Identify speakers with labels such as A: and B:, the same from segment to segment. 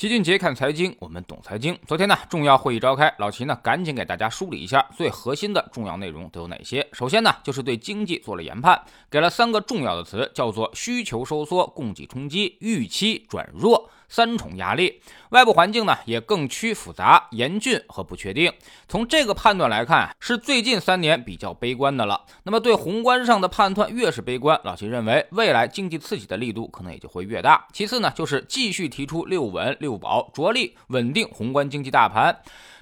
A: 齐俊杰看财经，我们懂财经。昨天呢，重要会议召开，老齐呢赶紧给大家梳理一下最核心的重要内容都有哪些。首先呢，就是对经济做了研判，给了三个重要的词，叫做需求收缩、供给冲击、预期转弱。三重压力，外部环境呢也更趋复杂、严峻和不确定。从这个判断来看，是最近三年比较悲观的了。那么对宏观上的判断越是悲观，老齐认为未来经济刺激的力度可能也就会越大。其次呢，就是继续提出六稳六保，着力稳定宏观经济大盘，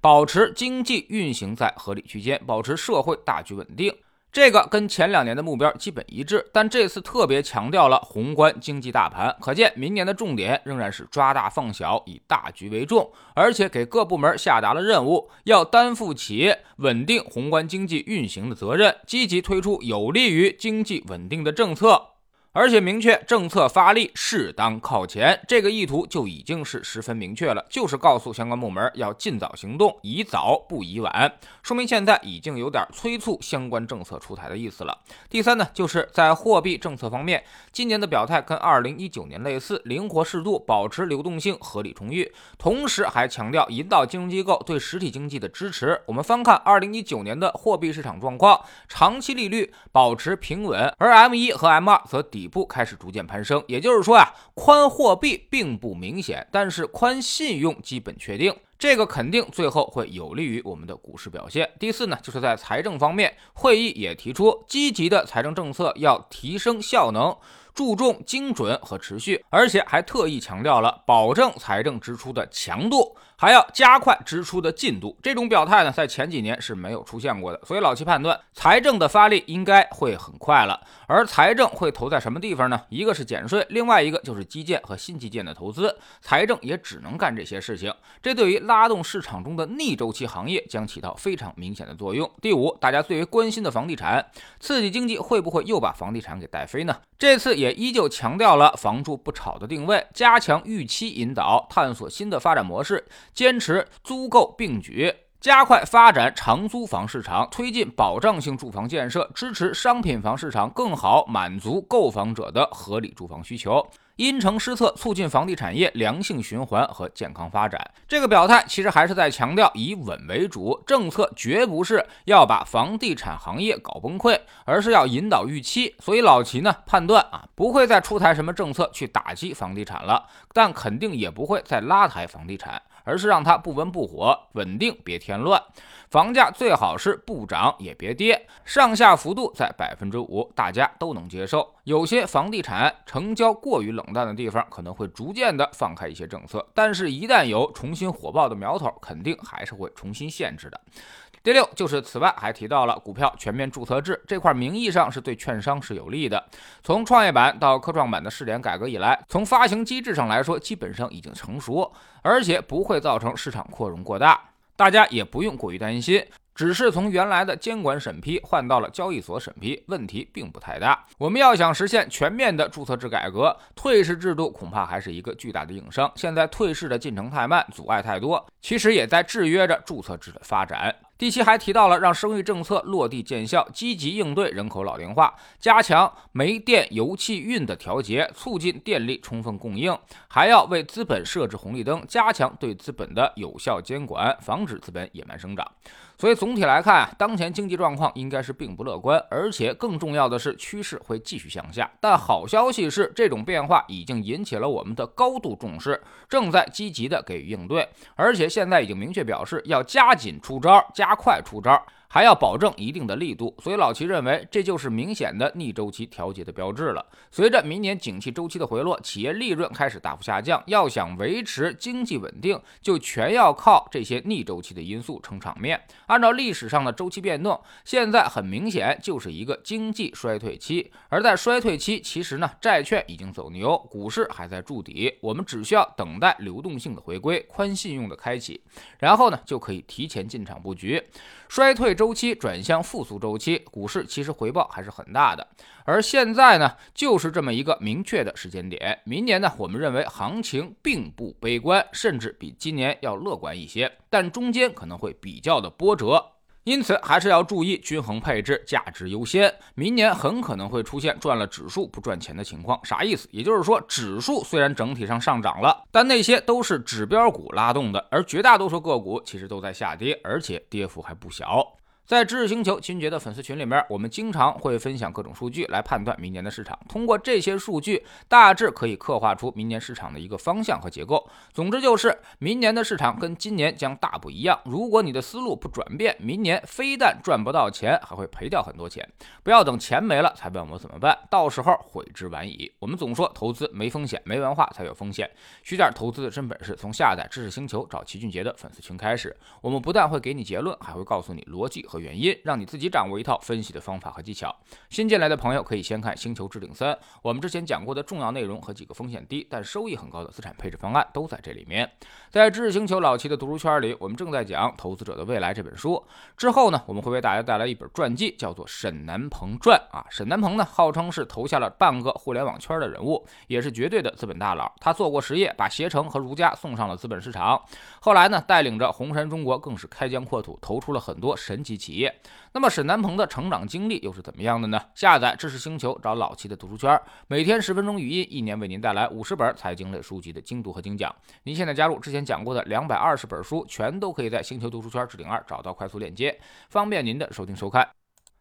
A: 保持经济运行在合理区间，保持社会大局稳定。这个跟前两年的目标基本一致，但这次特别强调了宏观经济大盘，可见明年的重点仍然是抓大放小，以大局为重，而且给各部门下达了任务，要担负起稳定宏观经济运行的责任，积极推出有利于经济稳定的政策。而且明确政策发力适当靠前，这个意图就已经是十分明确了，就是告诉相关部门要尽早行动，宜早不宜晚，说明现在已经有点催促相关政策出台的意思了。第三呢，就是在货币政策方面，今年的表态跟二零一九年类似，灵活适度，保持流动性合理充裕，同时还强调引导金融机构对实体经济的支持。我们翻看二零一九年的货币市场状况，长期利率保持平稳，而 M 一和 M 二则底。底部开始逐渐攀升，也就是说啊，宽货币并不明显，但是宽信用基本确定，这个肯定最后会有利于我们的股市表现。第四呢，就是在财政方面，会议也提出积极的财政政策要提升效能。注重精准和持续，而且还特意强调了保证财政支出的强度，还要加快支出的进度。这种表态呢，在前几年是没有出现过的。所以老七判断，财政的发力应该会很快了。而财政会投在什么地方呢？一个是减税，另外一个就是基建和新基建的投资。财政也只能干这些事情。这对于拉动市场中的逆周期行业将起到非常明显的作用。第五，大家最为关心的房地产，刺激经济会不会又把房地产给带飞呢？这次也。也依旧强调了“房住不炒”的定位，加强预期引导，探索新的发展模式，坚持租购并举，加快发展长租房市场，推进保障性住房建设，支持商品房市场更好满足购房者的合理住房需求。因城施策，促进房地产业良性循环和健康发展。这个表态其实还是在强调以稳为主，政策绝不是要把房地产行业搞崩溃，而是要引导预期。所以老齐呢判断啊，不会再出台什么政策去打击房地产了，但肯定也不会再拉抬房地产。而是让它不温不火，稳定别添乱。房价最好是不涨也别跌，上下幅度在百分之五，大家都能接受。有些房地产成交过于冷淡的地方，可能会逐渐的放开一些政策，但是，一旦有重新火爆的苗头，肯定还是会重新限制的。第六就是此外还提到了股票全面注册制这块，名义上是对券商是有利的。从创业板到科创板的试点改革以来，从发行机制上来说，基本上已经成熟，而且不会造成市场扩容过大，大家也不用过于担心。只是从原来的监管审批换到了交易所审批，问题并不太大。我们要想实现全面的注册制改革，退市制度恐怕还是一个巨大的硬伤。现在退市的进程太慢，阻碍太多，其实也在制约着注册制的发展。第七还提到了让生育政策落地见效，积极应对人口老龄化，加强煤电油气运的调节，促进电力充分供应，还要为资本设置红绿灯，加强对资本的有效监管，防止资本野蛮生长。所以总体来看，当前经济状况应该是并不乐观，而且更重要的是趋势会继续向下。但好消息是，这种变化已经引起了我们的高度重视，正在积极的给予应对，而且现在已经明确表示要加紧出招，加快出招。还要保证一定的力度，所以老齐认为这就是明显的逆周期调节的标志了。随着明年景气周期的回落，企业利润开始大幅下降，要想维持经济稳定，就全要靠这些逆周期的因素撑场面。按照历史上的周期变动，现在很明显就是一个经济衰退期。而在衰退期，其实呢，债券已经走牛，股市还在筑底，我们只需要等待流动性的回归，宽信用的开启，然后呢，就可以提前进场布局。衰退周。周期转向复苏周期，股市其实回报还是很大的。而现在呢，就是这么一个明确的时间点。明年呢，我们认为行情并不悲观，甚至比今年要乐观一些，但中间可能会比较的波折。因此还是要注意均衡配置，价值优先。明年很可能会出现赚了指数不赚钱的情况，啥意思？也就是说，指数虽然整体上上涨了，但那些都是指标股拉动的，而绝大多数个股其实都在下跌，而且跌幅还不小。在知识星球秦杰的粉丝群里面，我们经常会分享各种数据来判断明年的市场。通过这些数据，大致可以刻画出明年市场的一个方向和结构。总之就是，明年的市场跟今年将大不一样。如果你的思路不转变，明年非但赚不到钱，还会赔掉很多钱。不要等钱没了才问我怎么办，到时候悔之晚矣。我们总说投资没风险，没文化才有风险。学点投资的真本事，从下载知识星球找齐俊杰的粉丝群开始。我们不但会给你结论，还会告诉你逻辑。和原因，让你自己掌握一套分析的方法和技巧。新进来的朋友可以先看《星球置顶三》，我们之前讲过的重要内容和几个风险低但收益很高的资产配置方案都在这里面。在知识星球老齐的读书圈里，我们正在讲《投资者的未来》这本书。之后呢，我们会为大家带来一本传记，叫做《沈南鹏传》啊。沈南鹏呢，号称是投下了半个互联网圈的人物，也是绝对的资本大佬。他做过实业，把携程和如家送上了资本市场。后来呢，带领着红杉中国更是开疆扩土，投出了很多神奇。企业，那么沈南鹏的成长经历又是怎么样的呢？下载知识星球，找老七的读书圈，每天十分钟语音，一年为您带来五十本财经类书籍的精读和精讲。您现在加入之前讲过的两百二十本书，全都可以在星球读书圈置顶二找到快速链接，方便您的收听收看。